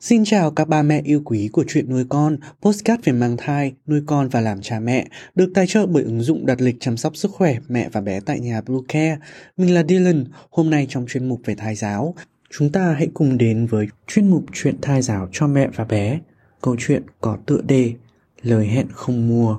Xin chào các ba mẹ yêu quý của chuyện nuôi con, postcard về mang thai, nuôi con và làm cha mẹ, được tài trợ bởi ứng dụng đặt lịch chăm sóc sức khỏe mẹ và bé tại nhà Blue Care. Mình là Dylan, hôm nay trong chuyên mục về thai giáo, chúng ta hãy cùng đến với chuyên mục chuyện thai giáo cho mẹ và bé. Câu chuyện có tựa đề Lời hẹn không mua.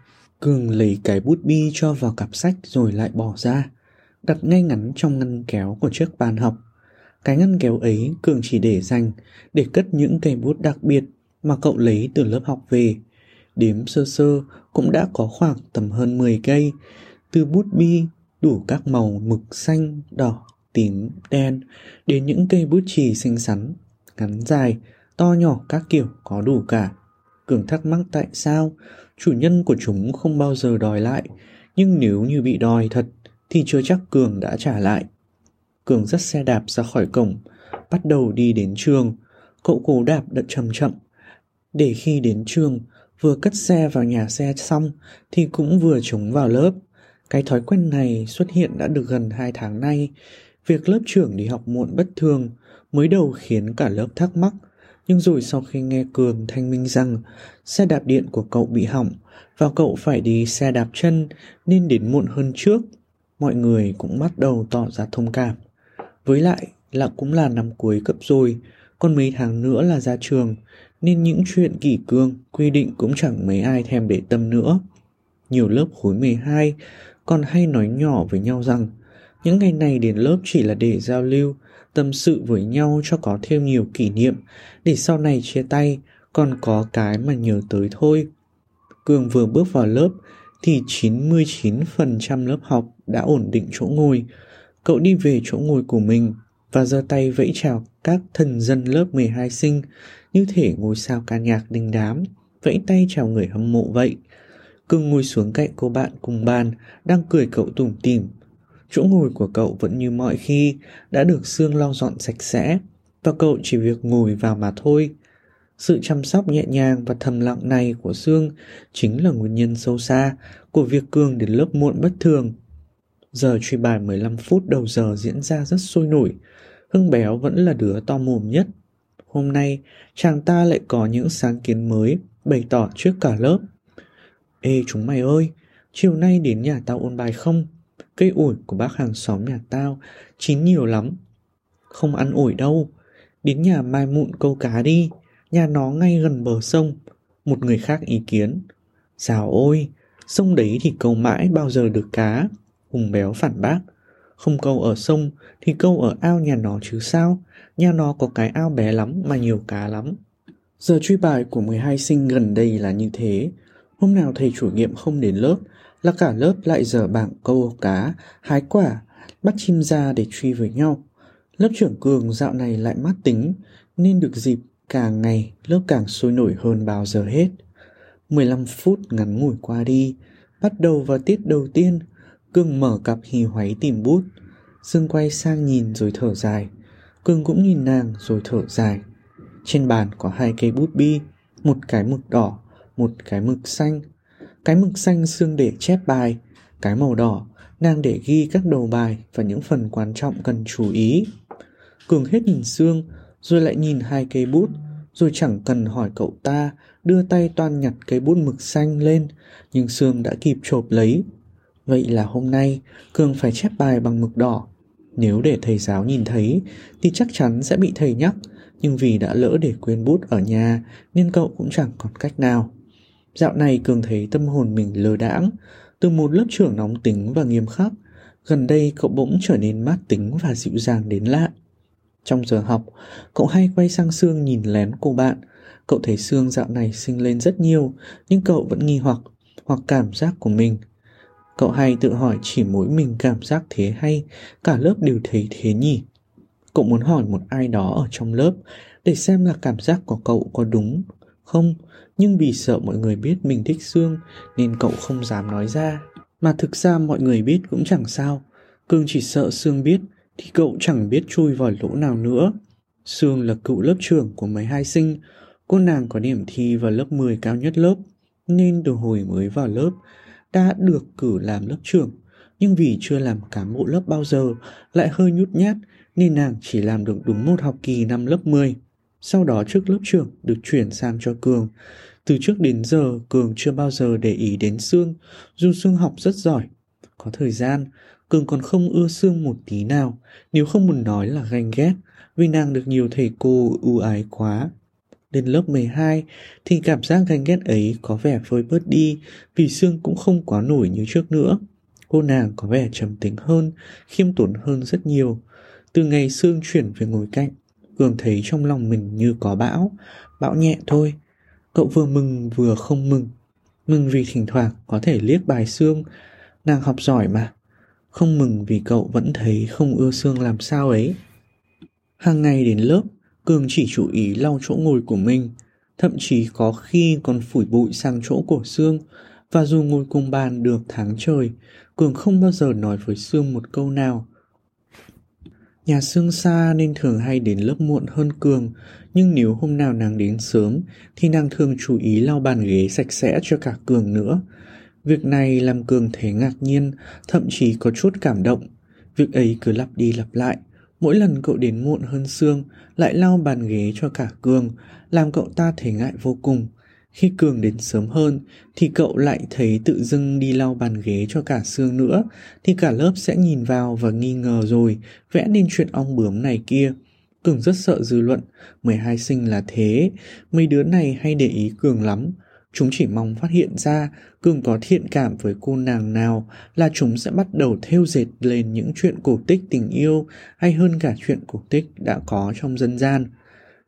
Cường lấy cái bút bi cho vào cặp sách rồi lại bỏ ra, đặt ngay ngắn trong ngăn kéo của chiếc bàn học. Cái ngăn kéo ấy Cường chỉ để dành để cất những cây bút đặc biệt mà cậu lấy từ lớp học về. Đếm sơ sơ cũng đã có khoảng tầm hơn 10 cây, từ bút bi đủ các màu mực xanh, đỏ, tím, đen đến những cây bút chì xinh xắn, ngắn dài, to nhỏ các kiểu có đủ cả. Cường thắc mắc tại sao chủ nhân của chúng không bao giờ đòi lại, nhưng nếu như bị đòi thật thì chưa chắc Cường đã trả lại. Cường dắt xe đạp ra khỏi cổng, bắt đầu đi đến trường. Cậu cố đạp đợt chậm chậm, để khi đến trường, vừa cất xe vào nhà xe xong thì cũng vừa trúng vào lớp. Cái thói quen này xuất hiện đã được gần 2 tháng nay. Việc lớp trưởng đi học muộn bất thường mới đầu khiến cả lớp thắc mắc nhưng rồi sau khi nghe Cường thanh minh rằng xe đạp điện của cậu bị hỏng và cậu phải đi xe đạp chân nên đến muộn hơn trước, mọi người cũng bắt đầu tỏ ra thông cảm. Với lại là cũng là năm cuối cấp rồi, còn mấy tháng nữa là ra trường, nên những chuyện kỷ cương, quy định cũng chẳng mấy ai thèm để tâm nữa. Nhiều lớp khối 12 còn hay nói nhỏ với nhau rằng những ngày này đến lớp chỉ là để giao lưu, tâm sự với nhau cho có thêm nhiều kỷ niệm để sau này chia tay còn có cái mà nhớ tới thôi. Cường vừa bước vào lớp thì 99% lớp học đã ổn định chỗ ngồi. Cậu đi về chỗ ngồi của mình và giơ tay vẫy chào các thần dân lớp 12 sinh như thể ngôi sao ca nhạc đình đám, vẫy tay chào người hâm mộ vậy. Cường ngồi xuống cạnh cô bạn cùng bàn, đang cười cậu tủm tỉm Chỗ ngồi của cậu vẫn như mọi khi, đã được xương lau dọn sạch sẽ, và cậu chỉ việc ngồi vào mà thôi. Sự chăm sóc nhẹ nhàng và thầm lặng này của xương chính là nguyên nhân sâu xa của việc Cường đến lớp muộn bất thường. Giờ truy bài 15 phút đầu giờ diễn ra rất sôi nổi, Hưng Béo vẫn là đứa to mồm nhất. Hôm nay, chàng ta lại có những sáng kiến mới bày tỏ trước cả lớp. Ê chúng mày ơi, chiều nay đến nhà tao ôn bài không? Cây ổi của bác hàng xóm nhà tao chín nhiều lắm. Không ăn ổi đâu, đến nhà mai mụn câu cá đi, nhà nó ngay gần bờ sông. Một người khác ý kiến. Dào ôi, sông đấy thì câu mãi bao giờ được cá. Hùng béo phản bác. Không câu ở sông thì câu ở ao nhà nó chứ sao. Nhà nó có cái ao bé lắm mà nhiều cá lắm. Giờ truy bài của 12 sinh gần đây là như thế. Hôm nào thầy chủ nhiệm không đến lớp là cả lớp lại dở bảng câu cá, hái quả, bắt chim ra để truy với nhau. Lớp trưởng Cường dạo này lại mát tính, nên được dịp càng ngày lớp càng sôi nổi hơn bao giờ hết. 15 phút ngắn ngủi qua đi, bắt đầu vào tiết đầu tiên, Cường mở cặp hì hoáy tìm bút. Dương quay sang nhìn rồi thở dài. Cường cũng nhìn nàng rồi thở dài. Trên bàn có hai cây bút bi, một cái mực đỏ, một cái mực xanh, cái mực xanh xương để chép bài, cái màu đỏ nàng để ghi các đầu bài và những phần quan trọng cần chú ý. Cường hết nhìn xương, rồi lại nhìn hai cây bút, rồi chẳng cần hỏi cậu ta, đưa tay toan nhặt cây bút mực xanh lên, nhưng Sương đã kịp chộp lấy. Vậy là hôm nay, Cường phải chép bài bằng mực đỏ. Nếu để thầy giáo nhìn thấy, thì chắc chắn sẽ bị thầy nhắc, nhưng vì đã lỡ để quên bút ở nhà, nên cậu cũng chẳng còn cách nào. Dạo này Cường thấy tâm hồn mình lơ đãng, từ một lớp trưởng nóng tính và nghiêm khắc, gần đây cậu bỗng trở nên mát tính và dịu dàng đến lạ. Trong giờ học, cậu hay quay sang Sương nhìn lén cô bạn. Cậu thấy Sương dạo này sinh lên rất nhiều, nhưng cậu vẫn nghi hoặc, hoặc cảm giác của mình. Cậu hay tự hỏi chỉ mỗi mình cảm giác thế hay cả lớp đều thấy thế nhỉ? Cậu muốn hỏi một ai đó ở trong lớp để xem là cảm giác của cậu có đúng không, nhưng vì sợ mọi người biết mình thích Sương nên cậu không dám nói ra. Mà thực ra mọi người biết cũng chẳng sao, Cương chỉ sợ Sương biết thì cậu chẳng biết chui vào lỗ nào nữa. Sương là cựu lớp trưởng của mấy hai sinh, cô nàng có điểm thi vào lớp 10 cao nhất lớp, nên từ hồi mới vào lớp đã được cử làm lớp trưởng. Nhưng vì chưa làm cán bộ lớp bao giờ, lại hơi nhút nhát nên nàng chỉ làm được đúng một học kỳ năm lớp 10. Sau đó trước lớp trưởng được chuyển sang cho Cường. Từ trước đến giờ, Cường chưa bao giờ để ý đến Sương, dù Sương học rất giỏi. Có thời gian, Cường còn không ưa Sương một tí nào, nếu không muốn nói là ganh ghét, vì nàng được nhiều thầy cô ưu ái quá. Đến lớp 12 thì cảm giác ganh ghét ấy có vẻ vơi bớt đi vì Sương cũng không quá nổi như trước nữa. Cô nàng có vẻ trầm tính hơn, khiêm tốn hơn rất nhiều. Từ ngày Sương chuyển về ngồi cạnh, Cường thấy trong lòng mình như có bão, bão nhẹ thôi. Cậu vừa mừng vừa không mừng. Mừng vì thỉnh thoảng có thể liếc bài xương nàng học giỏi mà. Không mừng vì cậu vẫn thấy không ưa xương làm sao ấy. Hàng ngày đến lớp, Cường chỉ chú ý lau chỗ ngồi của mình, thậm chí có khi còn phủi bụi sang chỗ của Sương, và dù ngồi cùng bàn được tháng trời, Cường không bao giờ nói với Sương một câu nào. Nhà xương xa nên thường hay đến lớp muộn hơn Cường, nhưng nếu hôm nào nàng đến sớm thì nàng thường chú ý lau bàn ghế sạch sẽ cho cả Cường nữa. Việc này làm Cường thấy ngạc nhiên, thậm chí có chút cảm động. Việc ấy cứ lặp đi lặp lại. Mỗi lần cậu đến muộn hơn Sương, lại lau bàn ghế cho cả Cường, làm cậu ta thấy ngại vô cùng. Khi Cường đến sớm hơn thì cậu lại thấy tự dưng đi lau bàn ghế cho cả xương nữa thì cả lớp sẽ nhìn vào và nghi ngờ rồi vẽ nên chuyện ong bướm này kia. Cường rất sợ dư luận, 12 sinh là thế, mấy đứa này hay để ý Cường lắm. Chúng chỉ mong phát hiện ra Cường có thiện cảm với cô nàng nào là chúng sẽ bắt đầu thêu dệt lên những chuyện cổ tích tình yêu hay hơn cả chuyện cổ tích đã có trong dân gian.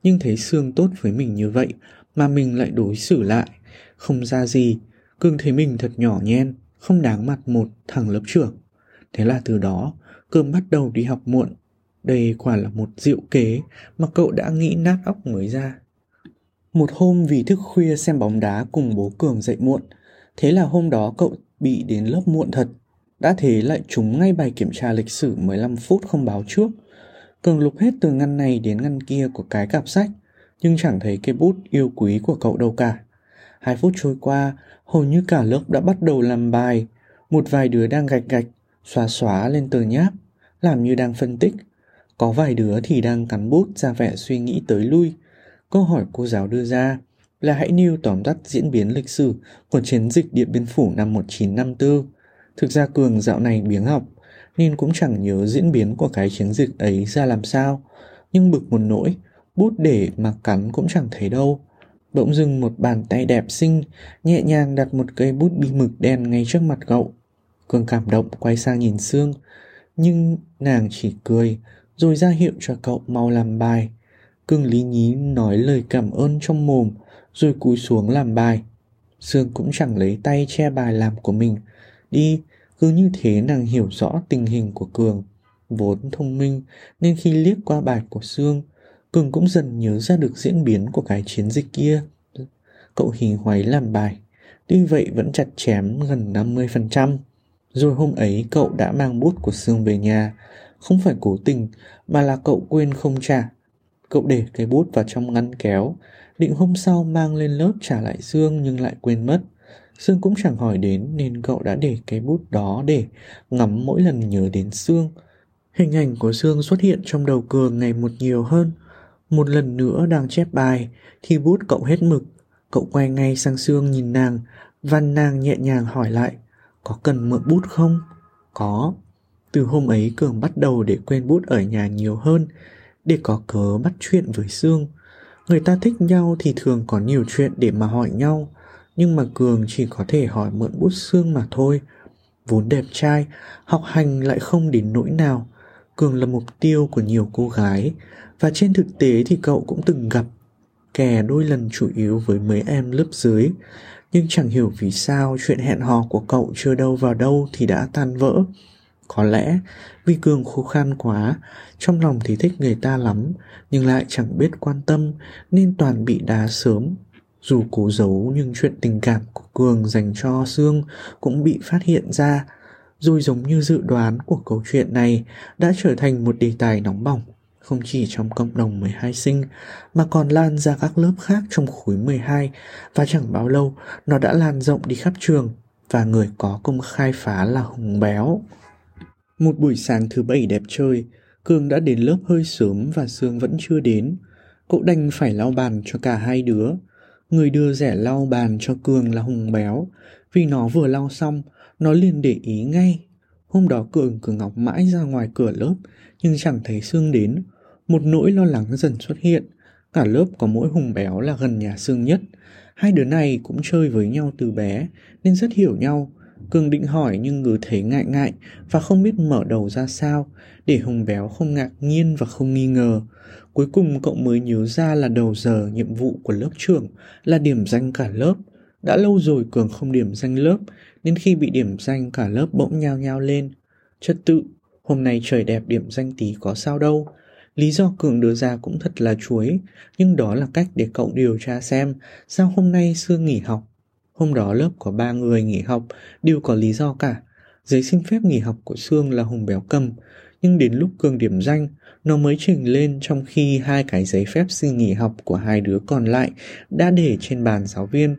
Nhưng thấy Sương tốt với mình như vậy mà mình lại đối xử lại, không ra gì. Cường thấy mình thật nhỏ nhen, không đáng mặt một thằng lớp trưởng. Thế là từ đó, Cường bắt đầu đi học muộn. Đây quả là một diệu kế mà cậu đã nghĩ nát óc mới ra. Một hôm vì thức khuya xem bóng đá cùng bố Cường dậy muộn, thế là hôm đó cậu bị đến lớp muộn thật. Đã thế lại trúng ngay bài kiểm tra lịch sử 15 phút không báo trước. Cường lục hết từ ngăn này đến ngăn kia của cái cặp sách, nhưng chẳng thấy cái bút yêu quý của cậu đâu cả. Hai phút trôi qua, hầu như cả lớp đã bắt đầu làm bài. Một vài đứa đang gạch gạch, xóa xóa lên tờ nháp, làm như đang phân tích. Có vài đứa thì đang cắn bút ra vẻ suy nghĩ tới lui. Câu hỏi cô giáo đưa ra là hãy nêu tóm tắt diễn biến lịch sử của chiến dịch Điện Biên Phủ năm 1954. Thực ra Cường dạo này biếng học, nên cũng chẳng nhớ diễn biến của cái chiến dịch ấy ra làm sao. Nhưng bực một nỗi, bút để mà cắn cũng chẳng thấy đâu. Bỗng dưng một bàn tay đẹp xinh, nhẹ nhàng đặt một cây bút bi mực đen ngay trước mặt cậu. Cường cảm động quay sang nhìn Sương, nhưng nàng chỉ cười, rồi ra hiệu cho cậu mau làm bài. cương lý nhí nói lời cảm ơn trong mồm, rồi cúi xuống làm bài. Sương cũng chẳng lấy tay che bài làm của mình. Đi, cứ như thế nàng hiểu rõ tình hình của Cường. Vốn thông minh, nên khi liếc qua bài của Sương, Cường cũng dần nhớ ra được diễn biến của cái chiến dịch kia. Cậu hì hoáy làm bài, tuy vậy vẫn chặt chém gần 50%. Rồi hôm ấy cậu đã mang bút của Sương về nhà, không phải cố tình mà là cậu quên không trả. Cậu để cái bút vào trong ngăn kéo, định hôm sau mang lên lớp trả lại Sương nhưng lại quên mất. Sương cũng chẳng hỏi đến nên cậu đã để cái bút đó để ngắm mỗi lần nhớ đến Sương. Hình ảnh của Sương xuất hiện trong đầu Cường ngày một nhiều hơn. Một lần nữa đang chép bài thì bút cậu hết mực. Cậu quay ngay sang Sương nhìn nàng, văn nàng nhẹ nhàng hỏi lại, có cần mượn bút không? Có. Từ hôm ấy Cường bắt đầu để quên bút ở nhà nhiều hơn, để có cớ bắt chuyện với Sương. Người ta thích nhau thì thường có nhiều chuyện để mà hỏi nhau, nhưng mà Cường chỉ có thể hỏi mượn bút Sương mà thôi. Vốn đẹp trai, học hành lại không đến nỗi nào. Cường là mục tiêu của nhiều cô gái, và trên thực tế thì cậu cũng từng gặp kè đôi lần chủ yếu với mấy em lớp dưới. Nhưng chẳng hiểu vì sao chuyện hẹn hò của cậu chưa đâu vào đâu thì đã tan vỡ. Có lẽ vì Cường khô khan quá, trong lòng thì thích người ta lắm, nhưng lại chẳng biết quan tâm nên toàn bị đá sớm. Dù cố giấu nhưng chuyện tình cảm của Cường dành cho Sương cũng bị phát hiện ra, rồi giống như dự đoán của câu chuyện này đã trở thành một đề tài nóng bỏng không chỉ trong cộng đồng 12 sinh mà còn lan ra các lớp khác trong khối 12 và chẳng bao lâu nó đã lan rộng đi khắp trường và người có công khai phá là Hùng Béo. Một buổi sáng thứ bảy đẹp trời, Cường đã đến lớp hơi sớm và Sương vẫn chưa đến. Cậu đành phải lau bàn cho cả hai đứa. Người đưa rẻ lau bàn cho Cường là Hùng Béo, vì nó vừa lau xong, nó liền để ý ngay. Hôm đó Cường cứ ngọc mãi ra ngoài cửa lớp, nhưng chẳng thấy Sương đến. Một nỗi lo lắng dần xuất hiện. Cả lớp có mỗi Hùng Béo là gần nhà Sương nhất. Hai đứa này cũng chơi với nhau từ bé, nên rất hiểu nhau. Cường định hỏi nhưng ngứ thấy ngại ngại và không biết mở đầu ra sao để Hùng Béo không ngạc nhiên và không nghi ngờ. Cuối cùng cậu mới nhớ ra là đầu giờ nhiệm vụ của lớp trưởng là điểm danh cả lớp. Đã lâu rồi Cường không điểm danh lớp nên khi bị điểm danh cả lớp bỗng nhao nhao lên. chất tự, hôm nay trời đẹp điểm danh tí có sao đâu. Lý do Cường đưa ra cũng thật là chuối, nhưng đó là cách để cậu điều tra xem sao hôm nay Sương nghỉ học. Hôm đó lớp có ba người nghỉ học, đều có lý do cả. Giấy xin phép nghỉ học của Sương là Hùng Béo cầm, nhưng đến lúc Cường điểm danh, nó mới trình lên trong khi hai cái giấy phép xin nghỉ học của hai đứa còn lại đã để trên bàn giáo viên.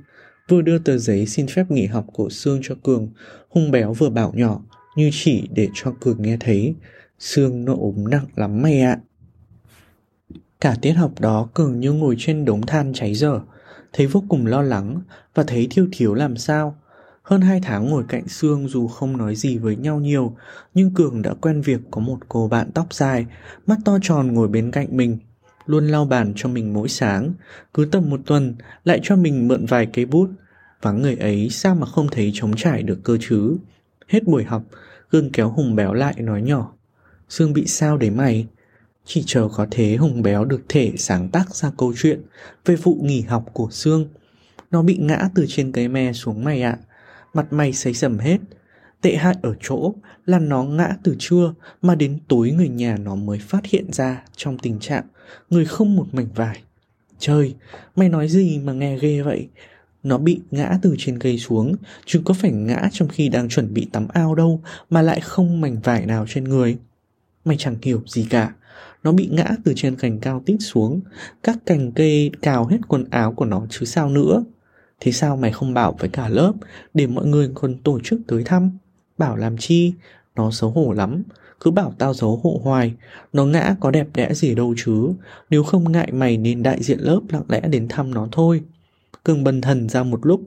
Vừa đưa tờ giấy xin phép nghỉ học của Sương cho Cường, hung Béo vừa bảo nhỏ, như chỉ để cho Cường nghe thấy. Sương nó ốm nặng lắm mày ạ. Cả tiết học đó Cường như ngồi trên đống than cháy dở, thấy vô cùng lo lắng và thấy thiêu thiếu làm sao. Hơn hai tháng ngồi cạnh Sương dù không nói gì với nhau nhiều, nhưng Cường đã quen việc có một cô bạn tóc dài, mắt to tròn ngồi bên cạnh mình, luôn lau bàn cho mình mỗi sáng, cứ tầm một tuần lại cho mình mượn vài cây bút. Vắng người ấy sao mà không thấy trống trải được cơ chứ? Hết buổi học, gương kéo Hùng béo lại nói nhỏ. Sương bị sao đấy mày? Chỉ chờ có thế Hùng Béo được thể sáng tác ra câu chuyện về vụ nghỉ học của Sương. Nó bị ngã từ trên cây me xuống mày ạ. Mặt mày sấy sầm hết. Tệ hại ở chỗ là nó ngã từ trưa mà đến tối người nhà nó mới phát hiện ra trong tình trạng người không một mảnh vải. Trời, mày nói gì mà nghe ghê vậy? Nó bị ngã từ trên cây xuống, chứ có phải ngã trong khi đang chuẩn bị tắm ao đâu mà lại không mảnh vải nào trên người. Mày chẳng hiểu gì cả. Nó bị ngã từ trên cành cao tít xuống Các cành cây cào hết quần áo của nó chứ sao nữa Thế sao mày không bảo với cả lớp Để mọi người còn tổ chức tới thăm Bảo làm chi Nó xấu hổ lắm Cứ bảo tao xấu hổ hoài Nó ngã có đẹp đẽ gì đâu chứ Nếu không ngại mày nên đại diện lớp lặng lẽ đến thăm nó thôi Cường bần thần ra một lúc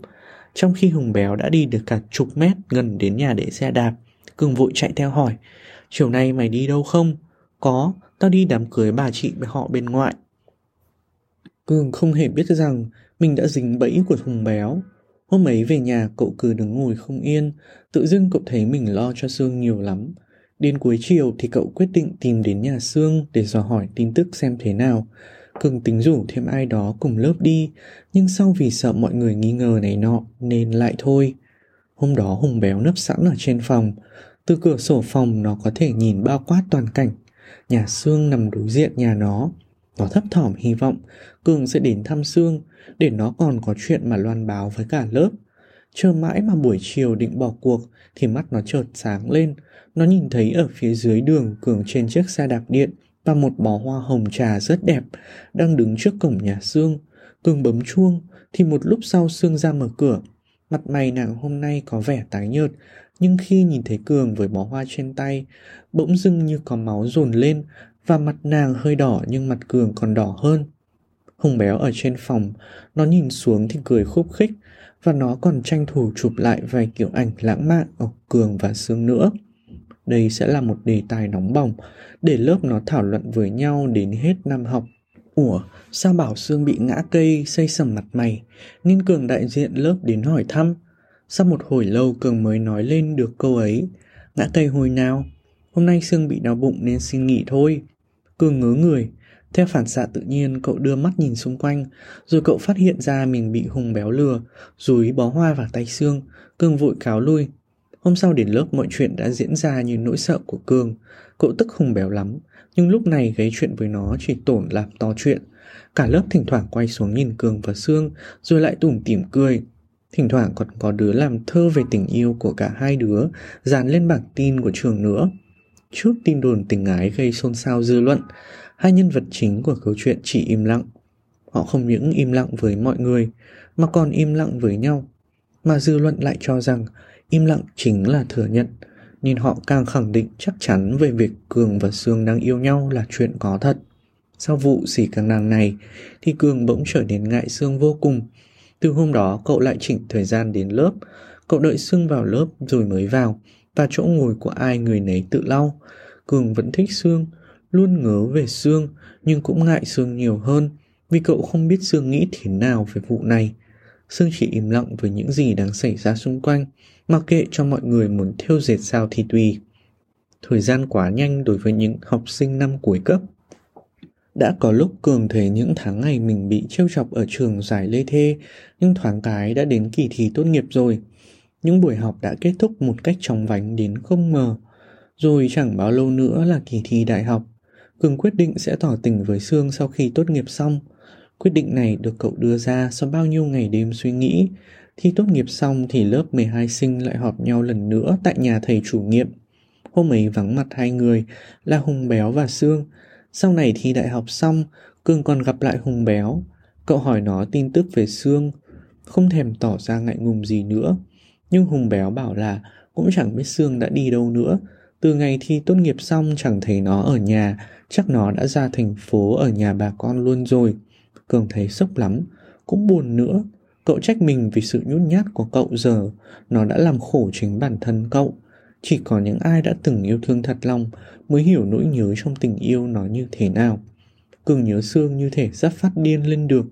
Trong khi Hùng Béo đã đi được cả chục mét gần đến nhà để xe đạp Cường vội chạy theo hỏi Chiều nay mày đi đâu không? Có, tao đi đám cưới bà chị với họ bên ngoại. Cường không hề biết rằng mình đã dính bẫy của hùng béo. Hôm ấy về nhà cậu cứ đứng ngồi không yên, tự dưng cậu thấy mình lo cho Sương nhiều lắm. Đến cuối chiều thì cậu quyết định tìm đến nhà Sương để dò hỏi tin tức xem thế nào. Cường tính rủ thêm ai đó cùng lớp đi, nhưng sau vì sợ mọi người nghi ngờ này nọ nên lại thôi. Hôm đó Hùng Béo nấp sẵn ở trên phòng, từ cửa sổ phòng nó có thể nhìn bao quát toàn cảnh Nhà Sương nằm đối diện nhà nó nó thấp thỏm hy vọng Cường sẽ đến thăm Sương Để nó còn có chuyện mà loan báo với cả lớp. Chờ mãi mà buổi chiều định bỏ cuộc Thì mắt nó chợt sáng lên. Nó nhìn thấy ở phía dưới đường Cường trên chiếc xe đạp điện Và một bó hoa hồng trà rất đẹp Đang đứng trước cổng nhà Sương. Cường bấm chuông Thì một lúc sau Sương ra mở cửa. Mặt mày nàng hôm nay có vẻ tái nhợt nhưng khi nhìn thấy Cường với bó hoa trên tay, bỗng dưng như có máu dồn lên và mặt nàng hơi đỏ nhưng mặt Cường còn đỏ hơn. Hùng béo ở trên phòng, nó nhìn xuống thì cười khúc khích và nó còn tranh thủ chụp lại vài kiểu ảnh lãng mạn ở Cường và Sương nữa. Đây sẽ là một đề tài nóng bỏng để lớp nó thảo luận với nhau đến hết năm học. Ủa, sao bảo Sương bị ngã cây xây sầm mặt mày nên Cường đại diện lớp đến hỏi thăm sau một hồi lâu Cường mới nói lên được câu ấy Ngã cây hồi nào Hôm nay Sương bị đau bụng nên xin nghỉ thôi Cường ngớ người Theo phản xạ tự nhiên cậu đưa mắt nhìn xung quanh Rồi cậu phát hiện ra mình bị Hùng béo lừa Rúi bó hoa vào tay Sương Cường vội cáo lui Hôm sau đến lớp mọi chuyện đã diễn ra như nỗi sợ của Cương. Cậu tức hùng béo lắm, nhưng lúc này gây chuyện với nó chỉ tổn làm to chuyện. Cả lớp thỉnh thoảng quay xuống nhìn Cường và Sương, rồi lại tủm tỉm cười. Thỉnh thoảng còn có đứa làm thơ về tình yêu của cả hai đứa, dán lên bảng tin của trường nữa. Trước tin đồn tình ái gây xôn xao dư luận, hai nhân vật chính của câu chuyện chỉ im lặng. Họ không những im lặng với mọi người, mà còn im lặng với nhau. Mà dư luận lại cho rằng im lặng chính là thừa nhận, nên họ càng khẳng định chắc chắn về việc Cường và Sương đang yêu nhau là chuyện có thật. Sau vụ xỉ càng nàng này, thì Cường bỗng trở nên ngại Sương vô cùng. Từ hôm đó cậu lại chỉnh thời gian đến lớp, cậu đợi Sương vào lớp rồi mới vào, và chỗ ngồi của ai người nấy tự lau. Cường vẫn thích Sương, luôn ngớ về Sương, nhưng cũng ngại Sương nhiều hơn, vì cậu không biết Sương nghĩ thế nào về vụ này. Sương chỉ im lặng với những gì đang xảy ra xung quanh, mặc kệ cho mọi người muốn theo dệt sao thì tùy. Thời gian quá nhanh đối với những học sinh năm cuối cấp. Đã có lúc Cường thấy những tháng ngày mình bị trêu chọc ở trường giải lê thê, nhưng thoáng cái đã đến kỳ thi tốt nghiệp rồi. Những buổi học đã kết thúc một cách chóng vánh đến không ngờ. Rồi chẳng bao lâu nữa là kỳ thi đại học. Cường quyết định sẽ tỏ tình với Sương sau khi tốt nghiệp xong. Quyết định này được cậu đưa ra sau bao nhiêu ngày đêm suy nghĩ. Thi tốt nghiệp xong thì lớp 12 sinh lại họp nhau lần nữa tại nhà thầy chủ nhiệm. Hôm ấy vắng mặt hai người là Hùng Béo và Sương. Sau này thi đại học xong, Cường còn gặp lại Hùng Béo. Cậu hỏi nó tin tức về Sương, không thèm tỏ ra ngại ngùng gì nữa. Nhưng Hùng Béo bảo là cũng chẳng biết Sương đã đi đâu nữa. Từ ngày thi tốt nghiệp xong chẳng thấy nó ở nhà, chắc nó đã ra thành phố ở nhà bà con luôn rồi. Cường thấy sốc lắm, cũng buồn nữa. Cậu trách mình vì sự nhút nhát của cậu giờ, nó đã làm khổ chính bản thân cậu. Chỉ có những ai đã từng yêu thương thật lòng mới hiểu nỗi nhớ trong tình yêu nó như thế nào. Cường nhớ Sương như thể sắp phát điên lên được.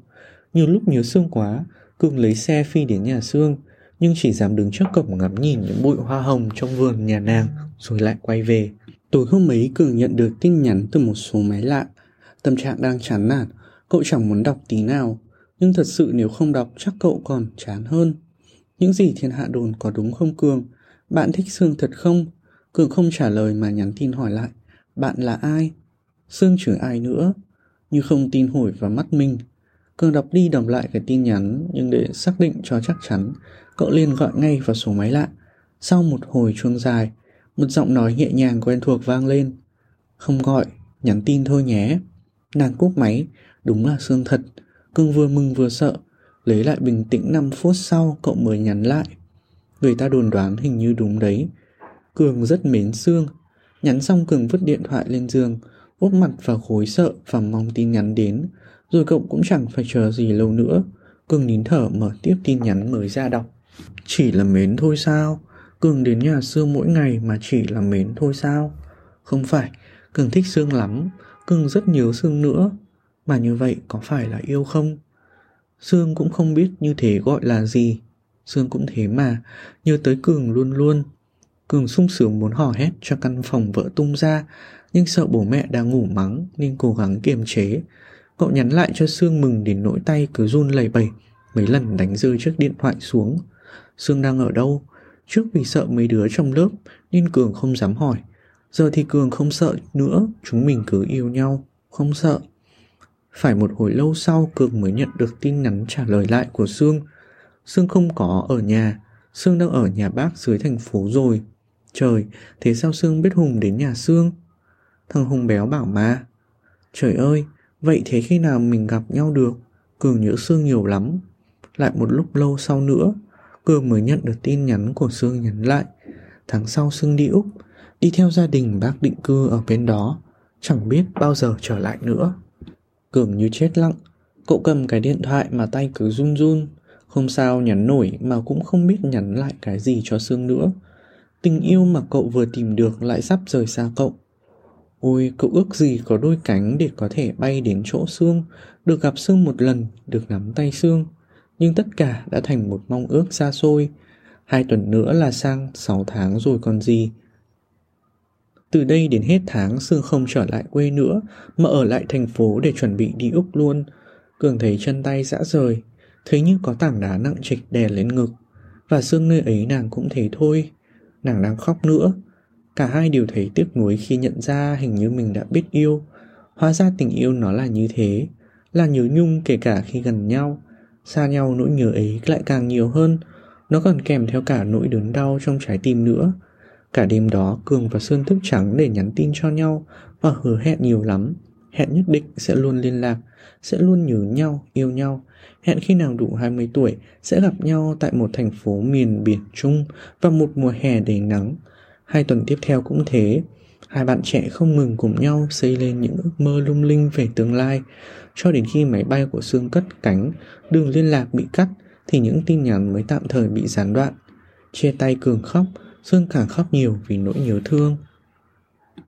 Nhiều lúc nhớ Sương quá, Cường lấy xe phi đến nhà Sương, nhưng chỉ dám đứng trước cổng ngắm nhìn những bụi hoa hồng trong vườn nhà nàng, rồi lại quay về. Tối hôm ấy Cường nhận được tin nhắn từ một số máy lạ. Tâm trạng đang chán nản, cậu chẳng muốn đọc tí nào. Nhưng thật sự nếu không đọc chắc cậu còn chán hơn. Những gì thiên hạ đồn có đúng không Cường? Bạn thích Sương thật không? Cường không trả lời mà nhắn tin hỏi lại. Bạn là ai? Sương chửi ai nữa? Như không tin hồi vào mắt mình. Cường đọc đi đọc lại cái tin nhắn nhưng để xác định cho chắc chắn, cậu liền gọi ngay vào số máy lạ. Sau một hồi chuông dài, một giọng nói nhẹ nhàng quen thuộc vang lên. Không gọi, nhắn tin thôi nhé. Nàng cúp máy, đúng là xương thật. Cương vừa mừng vừa sợ, lấy lại bình tĩnh 5 phút sau cậu mới nhắn lại. Người ta đồn đoán hình như đúng đấy. Cường rất mến Sương. Nhắn xong Cường vứt điện thoại lên giường, úp mặt vào khối sợ và mong tin nhắn đến. Rồi cậu cũng chẳng phải chờ gì lâu nữa. Cường nín thở mở tiếp tin nhắn mới ra đọc. Chỉ là mến thôi sao? Cường đến nhà Sương mỗi ngày mà chỉ là mến thôi sao? Không phải, Cường thích Sương lắm. Cường rất nhớ Sương nữa. Mà như vậy có phải là yêu không? Sương cũng không biết như thế gọi là gì. Sương cũng thế mà, nhớ tới Cường luôn luôn. Cường sung sướng muốn hò hét cho căn phòng vỡ tung ra, nhưng sợ bố mẹ đang ngủ mắng nên cố gắng kiềm chế. Cậu nhắn lại cho Sương mừng đến nỗi tay cứ run lẩy bẩy, mấy lần đánh rơi chiếc điện thoại xuống. Sương đang ở đâu? Trước vì sợ mấy đứa trong lớp nên Cường không dám hỏi. Giờ thì Cường không sợ nữa, chúng mình cứ yêu nhau, không sợ. Phải một hồi lâu sau Cường mới nhận được tin nhắn trả lời lại của Sương. Sương không có ở nhà, Sương đang ở nhà bác dưới thành phố rồi. Trời, thế sao Sương biết Hùng đến nhà Sương? Thằng Hùng béo bảo mà. Trời ơi, vậy thế khi nào mình gặp nhau được? Cường nhớ Sương nhiều lắm. Lại một lúc lâu sau nữa, Cường mới nhận được tin nhắn của Sương nhắn lại. Tháng sau Sương đi Úc, đi theo gia đình bác định cư ở bên đó. Chẳng biết bao giờ trở lại nữa. Cường như chết lặng, cậu cầm cái điện thoại mà tay cứ run run. Không sao nhắn nổi mà cũng không biết nhắn lại cái gì cho Sương nữa. Tình yêu mà cậu vừa tìm được lại sắp rời xa cậu. Ôi, cậu ước gì có đôi cánh để có thể bay đến chỗ xương, được gặp xương một lần, được nắm tay xương. Nhưng tất cả đã thành một mong ước xa xôi. Hai tuần nữa là sang 6 tháng rồi còn gì. Từ đây đến hết tháng Sương không trở lại quê nữa Mà ở lại thành phố để chuẩn bị đi Úc luôn Cường thấy chân tay dã rời Thấy như có tảng đá nặng trịch đè lên ngực Và Sương nơi ấy nàng cũng thế thôi nàng đang khóc nữa. Cả hai đều thấy tiếc nuối khi nhận ra hình như mình đã biết yêu. Hóa ra tình yêu nó là như thế, là nhớ nhung kể cả khi gần nhau. Xa nhau nỗi nhớ ấy lại càng nhiều hơn, nó còn kèm theo cả nỗi đớn đau trong trái tim nữa. Cả đêm đó Cường và Sơn thức trắng để nhắn tin cho nhau và hứa hẹn nhiều lắm. Hẹn nhất định sẽ luôn liên lạc, sẽ luôn nhớ nhau, yêu nhau. Hẹn khi nào đủ 20 tuổi sẽ gặp nhau tại một thành phố miền biển chung vào một mùa hè đầy nắng. Hai tuần tiếp theo cũng thế. Hai bạn trẻ không ngừng cùng nhau xây lên những ước mơ lung linh về tương lai. Cho đến khi máy bay của Sương cất cánh, đường liên lạc bị cắt thì những tin nhắn mới tạm thời bị gián đoạn. Chia tay Cường khóc, Sương càng khóc nhiều vì nỗi nhớ thương.